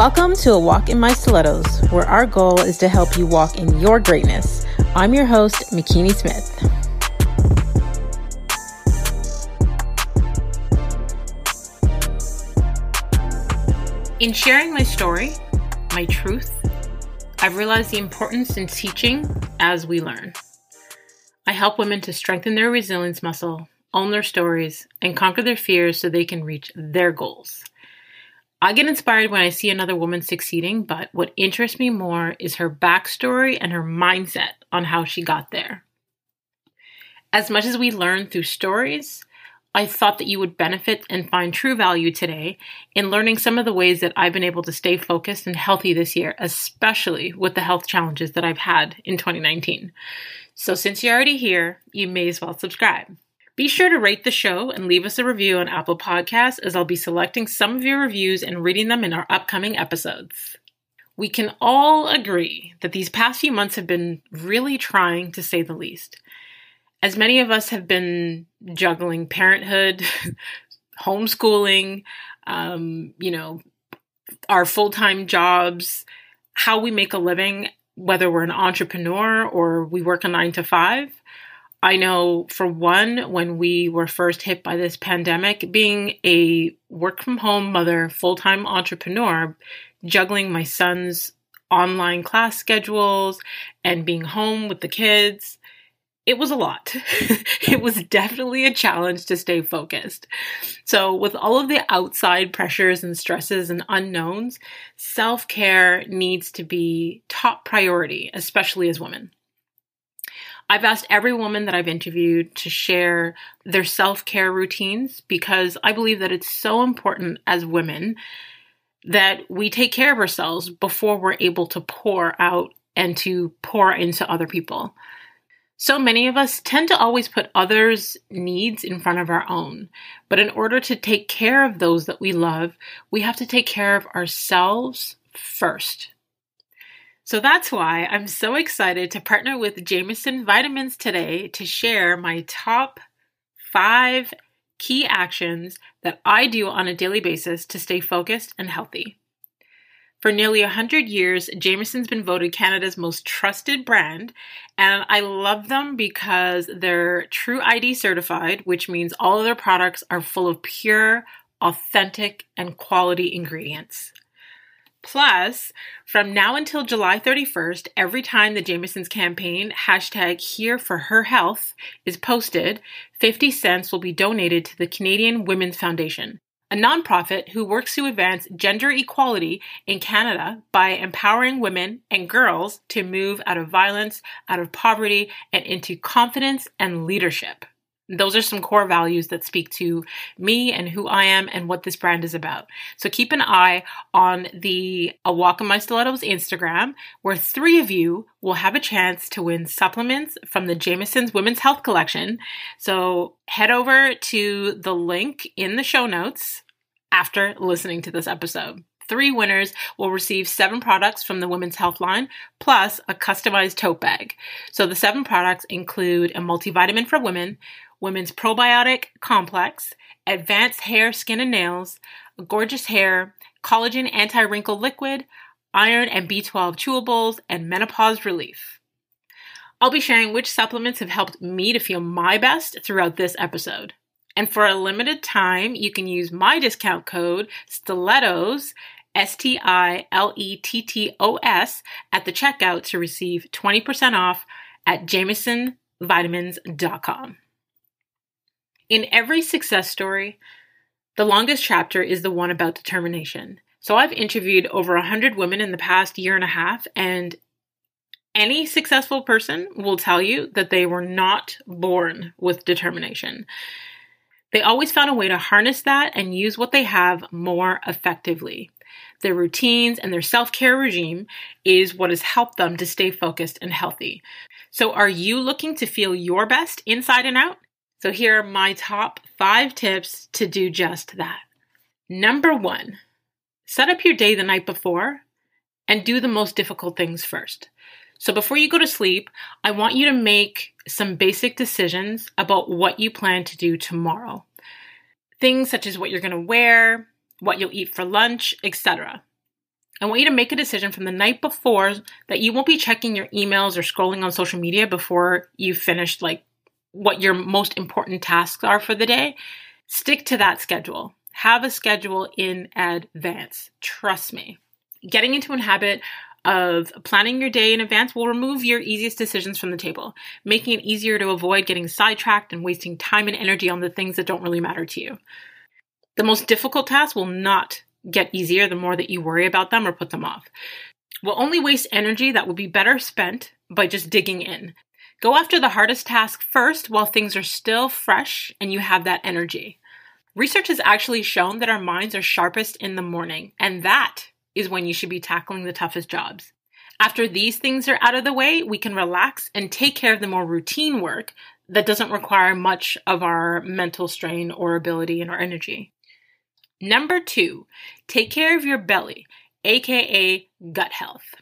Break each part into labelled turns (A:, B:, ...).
A: Welcome to A Walk in My Stilettos, where our goal is to help you walk in your greatness. I'm your host, Makini Smith. In sharing my story, my truth, I've realized the importance in teaching as we learn. I help women to strengthen their resilience muscle, own their stories, and conquer their fears so they can reach their goals. I get inspired when I see another woman succeeding, but what interests me more is her backstory and her mindset on how she got there. As much as we learn through stories, I thought that you would benefit and find true value today in learning some of the ways that I've been able to stay focused and healthy this year, especially with the health challenges that I've had in 2019. So, since you're already here, you may as well subscribe. Be sure to rate the show and leave us a review on Apple Podcasts, as I'll be selecting some of your reviews and reading them in our upcoming episodes. We can all agree that these past few months have been really trying, to say the least. As many of us have been juggling parenthood, homeschooling, um, you know, our full time jobs, how we make a living, whether we're an entrepreneur or we work a nine to five, I know for one, when we were first hit by this pandemic, being a work from home mother, full time entrepreneur, juggling my son's online class schedules and being home with the kids, it was a lot. it was definitely a challenge to stay focused. So, with all of the outside pressures and stresses and unknowns, self care needs to be top priority, especially as women. I've asked every woman that I've interviewed to share their self care routines because I believe that it's so important as women that we take care of ourselves before we're able to pour out and to pour into other people. So many of us tend to always put others' needs in front of our own. But in order to take care of those that we love, we have to take care of ourselves first. So that's why I'm so excited to partner with Jamieson Vitamins today to share my top five key actions that I do on a daily basis to stay focused and healthy. For nearly 100 years, Jamieson's been voted Canada's most trusted brand, and I love them because they're True ID certified, which means all of their products are full of pure, authentic, and quality ingredients. Plus, from now until July 31st, every time the Jamieson's campaign, hashtag here for her health, is posted, 50 cents will be donated to the Canadian Women's Foundation, a nonprofit who works to advance gender equality in Canada by empowering women and girls to move out of violence, out of poverty, and into confidence and leadership. Those are some core values that speak to me and who I am and what this brand is about. So keep an eye on the A Walk in My Stilettos Instagram, where three of you will have a chance to win supplements from the Jamieson's Women's Health Collection. So head over to the link in the show notes after listening to this episode. Three winners will receive seven products from the Women's Health line, plus a customized tote bag. So the seven products include a multivitamin for women, Women's Probiotic Complex, Advanced Hair, Skin, and Nails, Gorgeous Hair, Collagen Anti Wrinkle Liquid, Iron and B12 Chewables, and Menopause Relief. I'll be sharing which supplements have helped me to feel my best throughout this episode. And for a limited time, you can use my discount code STILETTOS, S T I L E T T O S, at the checkout to receive 20% off at jamiesonvitamins.com. In every success story, the longest chapter is the one about determination. So I've interviewed over 100 women in the past year and a half, and any successful person will tell you that they were not born with determination. They always found a way to harness that and use what they have more effectively. Their routines and their self care regime is what has helped them to stay focused and healthy. So, are you looking to feel your best inside and out? So here are my top five tips to do just that. Number one, set up your day the night before and do the most difficult things first. So before you go to sleep, I want you to make some basic decisions about what you plan to do tomorrow. Things such as what you're going to wear, what you'll eat for lunch, etc. I want you to make a decision from the night before that you won't be checking your emails or scrolling on social media before you finish like what your most important tasks are for the day. Stick to that schedule. Have a schedule in advance. Trust me. Getting into a habit of planning your day in advance will remove your easiest decisions from the table, making it easier to avoid getting sidetracked and wasting time and energy on the things that don't really matter to you. The most difficult tasks will not get easier the more that you worry about them or put them off. We'll only waste energy that will be better spent by just digging in. Go after the hardest task first while things are still fresh and you have that energy. Research has actually shown that our minds are sharpest in the morning, and that is when you should be tackling the toughest jobs. After these things are out of the way, we can relax and take care of the more routine work that doesn't require much of our mental strain or ability and our energy. Number two, take care of your belly, aka gut health.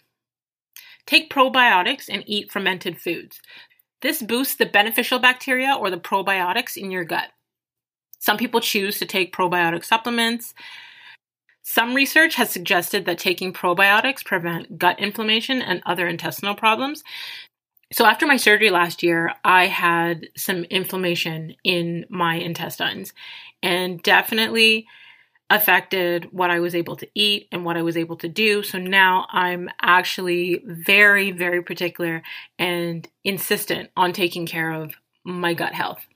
A: Take probiotics and eat fermented foods. This boosts the beneficial bacteria or the probiotics in your gut. Some people choose to take probiotic supplements. Some research has suggested that taking probiotics prevent gut inflammation and other intestinal problems. So after my surgery last year, I had some inflammation in my intestines and definitely affected what I was able to eat and what I was able to do. So now I'm actually very, very particular and insistent on taking care of my gut health.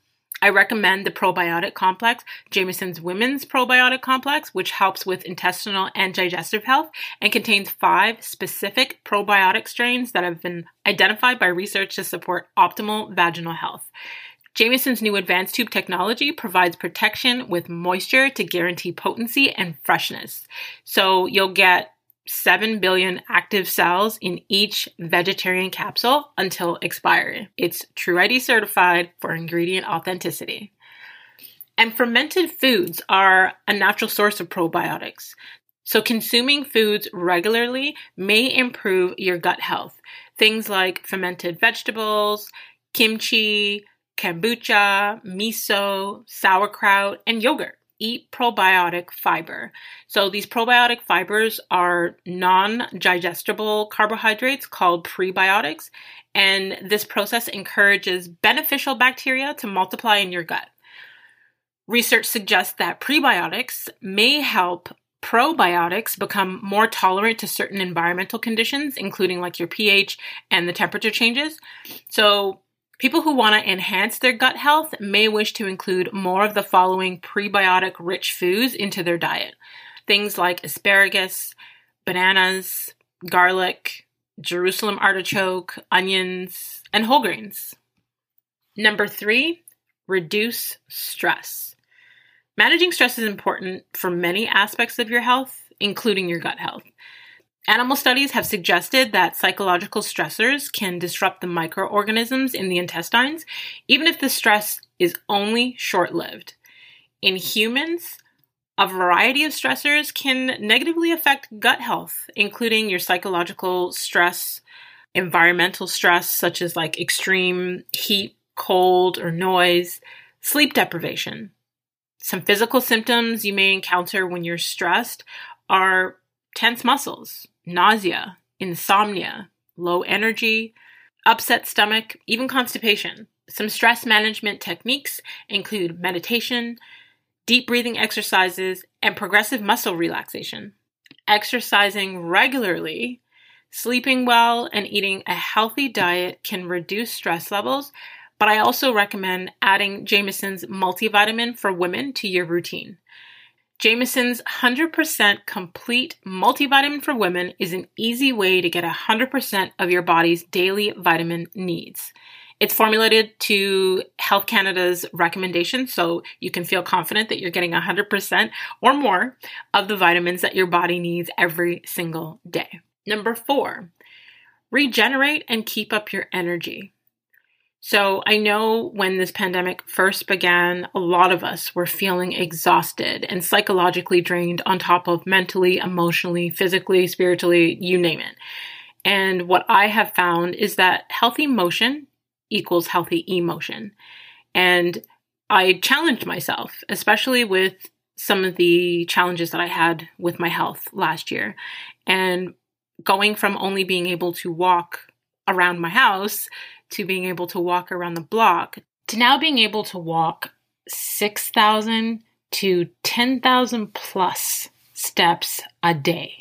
A: I recommend the probiotic complex, Jamieson's Women's Probiotic Complex, which helps with intestinal and digestive health and contains five specific probiotic strains that have been identified by research to support optimal vaginal health. Jamieson's new advanced tube technology provides protection with moisture to guarantee potency and freshness. So you'll get 7 billion active cells in each vegetarian capsule until expiry. It's TrueID certified for ingredient authenticity. And fermented foods are a natural source of probiotics. So, consuming foods regularly may improve your gut health. Things like fermented vegetables, kimchi, kombucha, miso, sauerkraut, and yogurt eat probiotic fiber. So these probiotic fibers are non-digestible carbohydrates called prebiotics, and this process encourages beneficial bacteria to multiply in your gut. Research suggests that prebiotics may help probiotics become more tolerant to certain environmental conditions, including like your pH and the temperature changes. So People who want to enhance their gut health may wish to include more of the following prebiotic rich foods into their diet. Things like asparagus, bananas, garlic, Jerusalem artichoke, onions, and whole grains. Number three, reduce stress. Managing stress is important for many aspects of your health, including your gut health. Animal studies have suggested that psychological stressors can disrupt the microorganisms in the intestines, even if the stress is only short lived. In humans, a variety of stressors can negatively affect gut health, including your psychological stress, environmental stress, such as like extreme heat, cold, or noise, sleep deprivation. Some physical symptoms you may encounter when you're stressed are tense muscles, nausea, insomnia, low energy, upset stomach, even constipation. Some stress management techniques include meditation, deep breathing exercises, and progressive muscle relaxation. Exercising regularly, sleeping well, and eating a healthy diet can reduce stress levels, but I also recommend adding Jamieson's multivitamin for women to your routine. Jamieson's 100% complete multivitamin for women is an easy way to get 100% of your body's daily vitamin needs. It's formulated to Health Canada's recommendations, so you can feel confident that you're getting 100% or more of the vitamins that your body needs every single day. Number four, regenerate and keep up your energy. So I know when this pandemic first began, a lot of us were feeling exhausted and psychologically drained on top of mentally, emotionally, physically, spiritually, you name it. And what I have found is that healthy motion equals healthy emotion. And I challenged myself, especially with some of the challenges that I had with my health last year. And going from only being able to walk around my house to being able to walk around the block to now being able to walk 6,000 to 10,000 plus steps a day.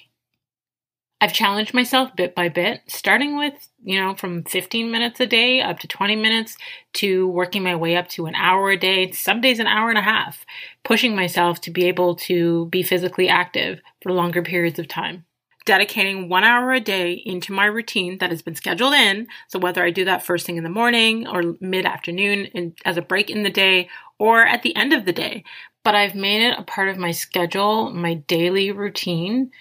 A: I've challenged myself bit by bit, starting with, you know, from 15 minutes a day up to 20 minutes to working my way up to an hour a day, some days an hour and a half, pushing myself to be able to be physically active for longer periods of time. Dedicating one hour a day into my routine that has been scheduled in. So, whether I do that first thing in the morning or mid afternoon as a break in the day or at the end of the day, but I've made it a part of my schedule, my daily routine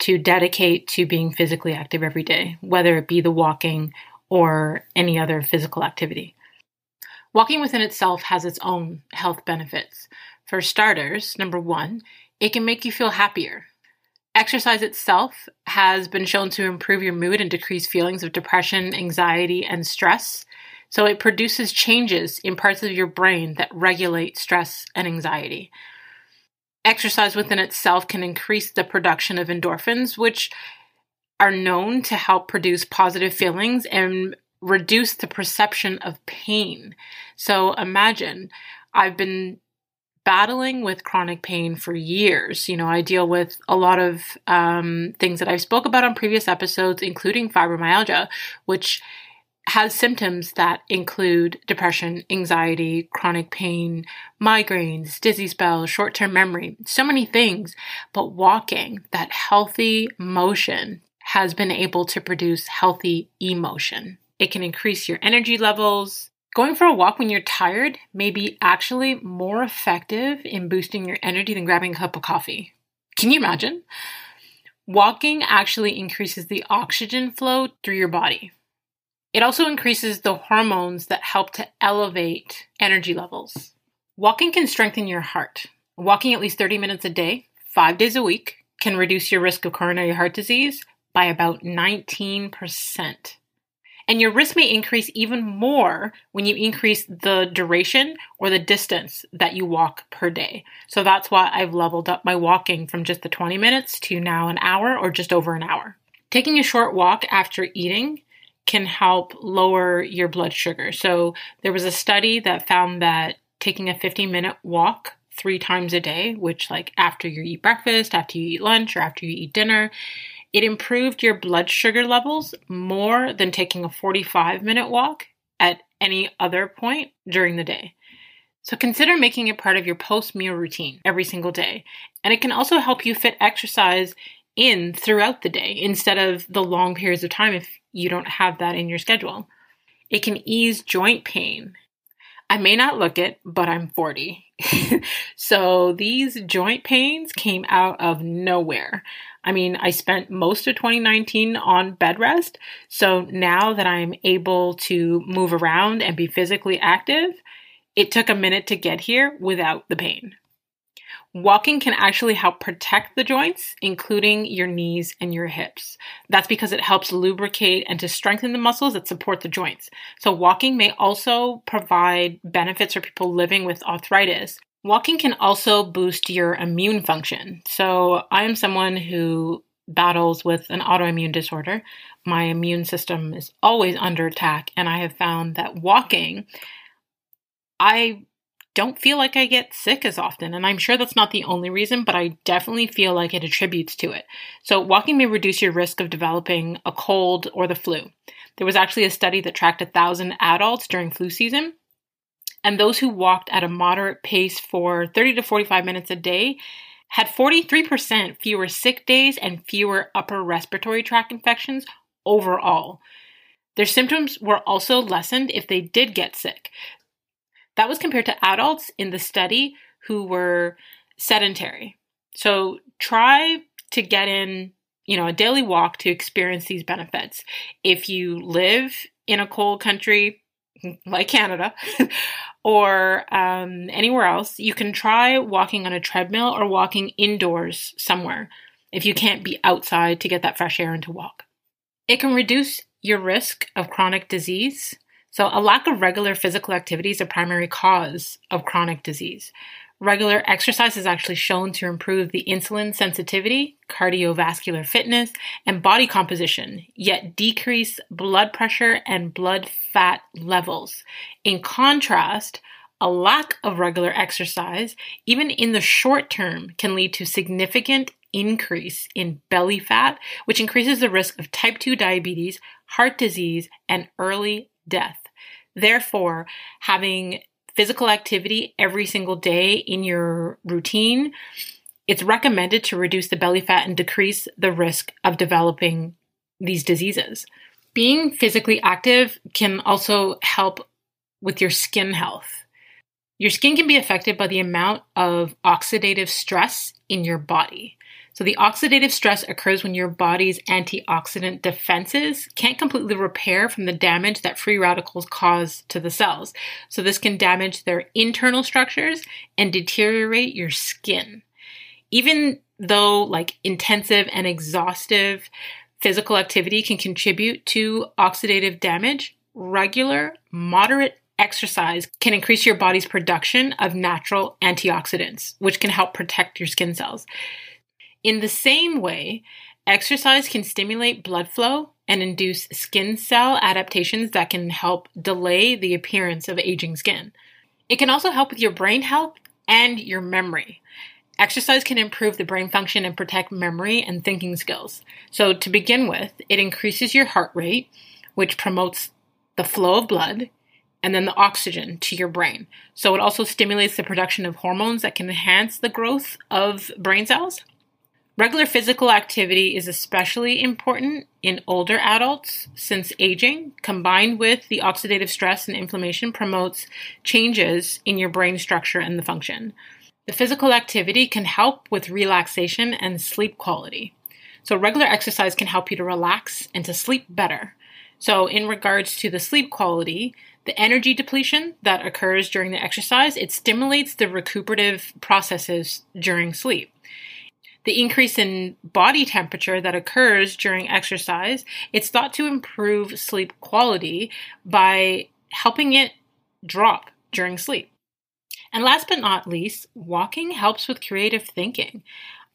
A: to dedicate to being physically active every day, whether it be the walking or any other physical activity. Walking within itself has its own health benefits. For starters, number one, it can make you feel happier. Exercise itself has been shown to improve your mood and decrease feelings of depression, anxiety, and stress. So it produces changes in parts of your brain that regulate stress and anxiety exercise within itself can increase the production of endorphins, which are known to help produce positive feelings and reduce the perception of pain. So imagine I've been battling with chronic pain for years. You know, I deal with a lot of um, things that I've spoke about on previous episodes, including fibromyalgia, which has symptoms that include depression, anxiety, chronic pain, migraines, dizzy spells, short term memory, so many things. But walking, that healthy motion, has been able to produce healthy emotion. It can increase your energy levels. Going for a walk when you're tired may be actually more effective in boosting your energy than grabbing a cup of coffee. Can you imagine? Walking actually increases the oxygen flow through your body, it also increases the hormones that help to elevate energy levels. Walking can strengthen your heart. Walking at least 30 minutes a day, five days a week, can reduce your risk of coronary heart disease by about 19%. And your risk may increase even more when you increase the duration or the distance that you walk per day. So that's why I've leveled up my walking from just the 20 minutes to now an hour or just over an hour. Taking a short walk after eating can help lower your blood sugar. So there was a study that found that taking a 15 minute walk three times a day, which like after you eat breakfast, after you eat lunch, or after you eat dinner, it improved your blood sugar levels more than taking a 45 minute walk at any other point during the day. So consider making it part of your post meal routine every single day. And it can also help you fit exercise in throughout the day instead of the long periods of time if you don't have that in your schedule. It can ease joint pain. I may not look it, but I'm 40. so these joint pains came out of nowhere. I mean, I spent most of 2019 on bed rest. So now that I'm able to move around and be physically active, it took a minute to get here without the pain. Walking can actually help protect the joints, including your knees and your hips. That's because it helps lubricate and to strengthen the muscles that support the joints. So, walking may also provide benefits for people living with arthritis. Walking can also boost your immune function. So, I am someone who battles with an autoimmune disorder. My immune system is always under attack, and I have found that walking, I don't feel like I get sick as often. And I'm sure that's not the only reason, but I definitely feel like it attributes to it. So, walking may reduce your risk of developing a cold or the flu. There was actually a study that tracked a thousand adults during flu season. And those who walked at a moderate pace for 30 to 45 minutes a day had 43% fewer sick days and fewer upper respiratory tract infections overall. Their symptoms were also lessened if they did get sick. That was compared to adults in the study who were sedentary. So try to get in, you know, a daily walk to experience these benefits. If you live in a cold country like Canada or um, anywhere else, you can try walking on a treadmill or walking indoors somewhere if you can't be outside to get that fresh air and to walk. It can reduce your risk of chronic disease so, a lack of regular physical activity is a primary cause of chronic disease. Regular exercise is actually shown to improve the insulin sensitivity, cardiovascular fitness, and body composition, yet decrease blood pressure and blood fat levels. In contrast, a lack of regular exercise, even in the short term, can lead to significant increase in belly fat, which increases the risk of type 2 diabetes, heart disease, and early death. Therefore, having physical activity every single day in your routine, it's recommended to reduce the belly fat and decrease the risk of developing these diseases. Being physically active can also help with your skin health. Your skin can be affected by the amount of oxidative stress in your body. So the oxidative stress occurs when your body's antioxidant defenses can't completely repair from the damage that free radicals cause to the cells. So this can damage their internal structures and deteriorate your skin. Even though like intensive and exhaustive physical activity can contribute to oxidative damage, regular, moderate exercise can increase your body's production of natural antioxidants, which can help protect your skin cells. In the same way, exercise can stimulate blood flow and induce skin cell adaptations that can help delay the appearance of aging skin. It can also help with your brain health and your memory. Exercise can improve the brain function and protect memory and thinking skills. So, to begin with, it increases your heart rate, which promotes the flow of blood and then the oxygen to your brain. So, it also stimulates the production of hormones that can enhance the growth of brain cells. Regular physical activity is especially important in older adults since aging, combined with the oxidative stress and inflammation, promotes changes in your brain structure and the function. The physical activity can help with relaxation and sleep quality. So, regular exercise can help you to relax and to sleep better. So, in regards to the sleep quality, the energy depletion that occurs during the exercise, it stimulates the recuperative processes during sleep the increase in body temperature that occurs during exercise, it's thought to improve sleep quality by helping it drop during sleep. And last but not least, walking helps with creative thinking.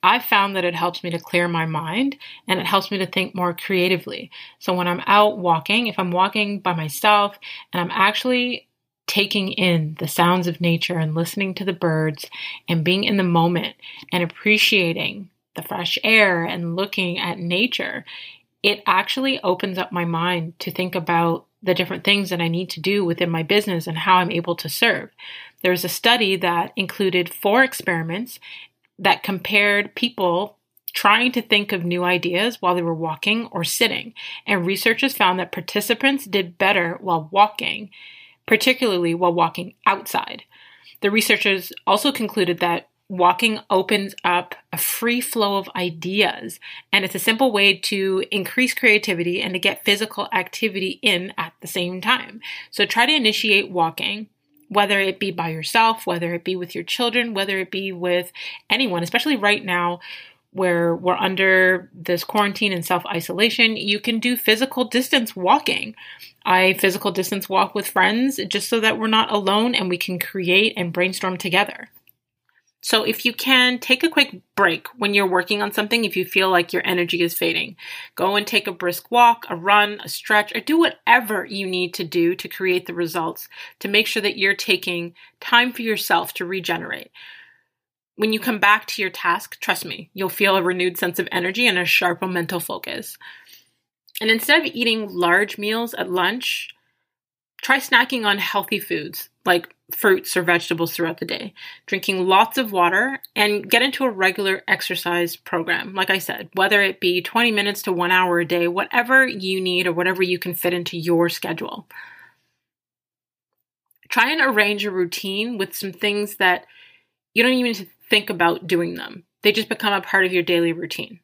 A: I've found that it helps me to clear my mind and it helps me to think more creatively. So when I'm out walking, if I'm walking by myself and I'm actually taking in the sounds of nature and listening to the birds and being in the moment and appreciating the fresh air and looking at nature, it actually opens up my mind to think about the different things that I need to do within my business and how I'm able to serve. There's a study that included four experiments that compared people trying to think of new ideas while they were walking or sitting. And researchers found that participants did better while walking particularly while walking outside. The researchers also concluded that walking opens up a free flow of ideas, and it's a simple way to increase creativity and to get physical activity in at the same time. So try to initiate walking. Whether it be by yourself, whether it be with your children, whether it be with anyone, especially right now where we're under this quarantine and self isolation, you can do physical distance walking. I physical distance walk with friends just so that we're not alone and we can create and brainstorm together. So, if you can, take a quick break when you're working on something if you feel like your energy is fading. Go and take a brisk walk, a run, a stretch, or do whatever you need to do to create the results to make sure that you're taking time for yourself to regenerate. When you come back to your task, trust me, you'll feel a renewed sense of energy and a sharper mental focus. And instead of eating large meals at lunch, try snacking on healthy foods like fruits or vegetables throughout the day, drinking lots of water, and get into a regular exercise program. Like I said, whether it be 20 minutes to one hour a day, whatever you need or whatever you can fit into your schedule. Try and arrange a routine with some things that you don't even think about doing them. They just become a part of your daily routine.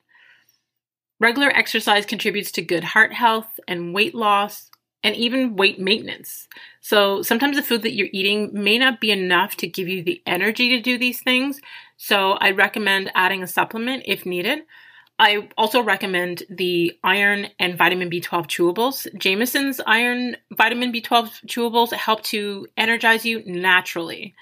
A: Regular exercise contributes to good heart health and weight loss and even weight maintenance. So sometimes the food that you're eating may not be enough to give you the energy to do these things. So I recommend adding a supplement if needed. I also recommend the iron and vitamin B12 chewables. Jamieson's iron vitamin B12 chewables help to energize you naturally.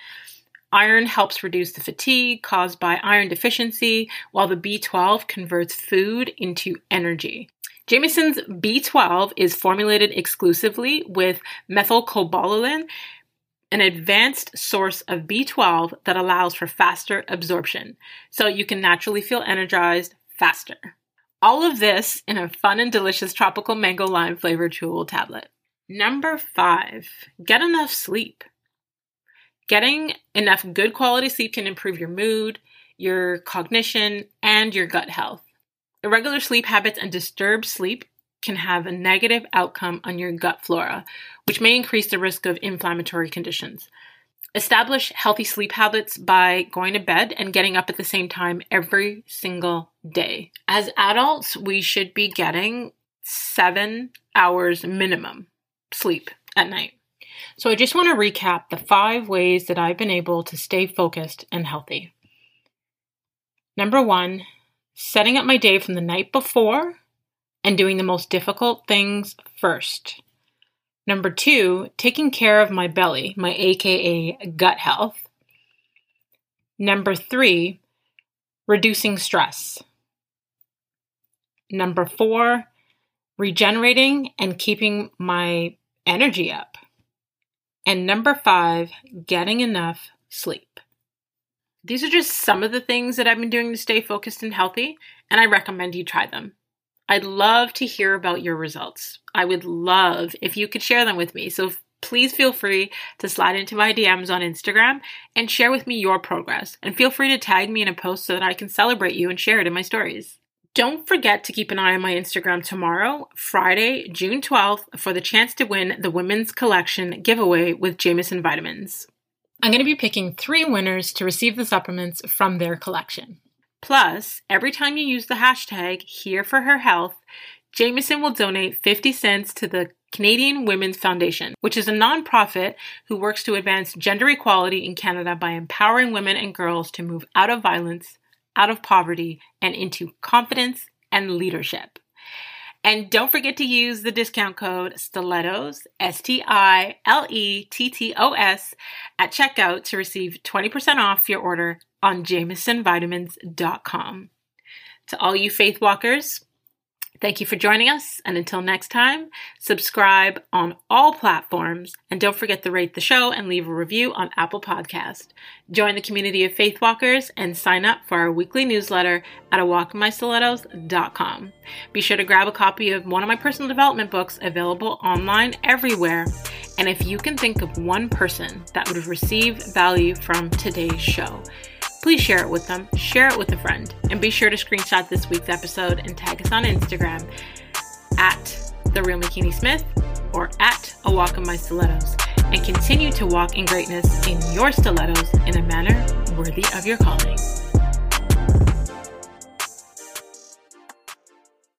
A: Iron helps reduce the fatigue caused by iron deficiency, while the B12 converts food into energy. Jamieson's B12 is formulated exclusively with methylcobalamin, an advanced source of B12 that allows for faster absorption, so you can naturally feel energized faster. All of this in a fun and delicious tropical mango lime flavored chewable tablet. Number five, get enough sleep. Getting enough good quality sleep can improve your mood, your cognition, and your gut health. Irregular sleep habits and disturbed sleep can have a negative outcome on your gut flora, which may increase the risk of inflammatory conditions. Establish healthy sleep habits by going to bed and getting up at the same time every single day. As adults, we should be getting seven hours minimum sleep at night. So, I just want to recap the five ways that I've been able to stay focused and healthy. Number one, setting up my day from the night before and doing the most difficult things first. Number two, taking care of my belly, my AKA gut health. Number three, reducing stress. Number four, regenerating and keeping my energy up. And number five, getting enough sleep. These are just some of the things that I've been doing to stay focused and healthy, and I recommend you try them. I'd love to hear about your results. I would love if you could share them with me. So please feel free to slide into my DMs on Instagram and share with me your progress. And feel free to tag me in a post so that I can celebrate you and share it in my stories. Don't forget to keep an eye on my Instagram tomorrow, Friday, June 12th, for the chance to win the Women's Collection giveaway with Jamieson Vitamins. I'm going to be picking three winners to receive the supplements from their collection. Plus, every time you use the hashtag Here for Her Health, Jamieson will donate 50 cents to the Canadian Women's Foundation, which is a nonprofit who works to advance gender equality in Canada by empowering women and girls to move out of violence out of poverty and into confidence and leadership. And don't forget to use the discount code STILETTOS, S T I L E T T O S, at checkout to receive 20% off your order on JamiesonVitamins.com. To all you faith walkers, Thank you for joining us, and until next time, subscribe on all platforms, and don't forget to rate the show and leave a review on Apple Podcast. Join the community of faith walkers and sign up for our weekly newsletter at awalkmystilettos.com. Be sure to grab a copy of one of my personal development books available online everywhere. And if you can think of one person that would receive value from today's show, please share it with them, share it with a friend, and be sure to screenshot this week's episode and tag us on Instagram at The Real Makini Smith or at A Walk in My Stilettos and continue to walk in greatness in your stilettos in a manner worthy of your calling.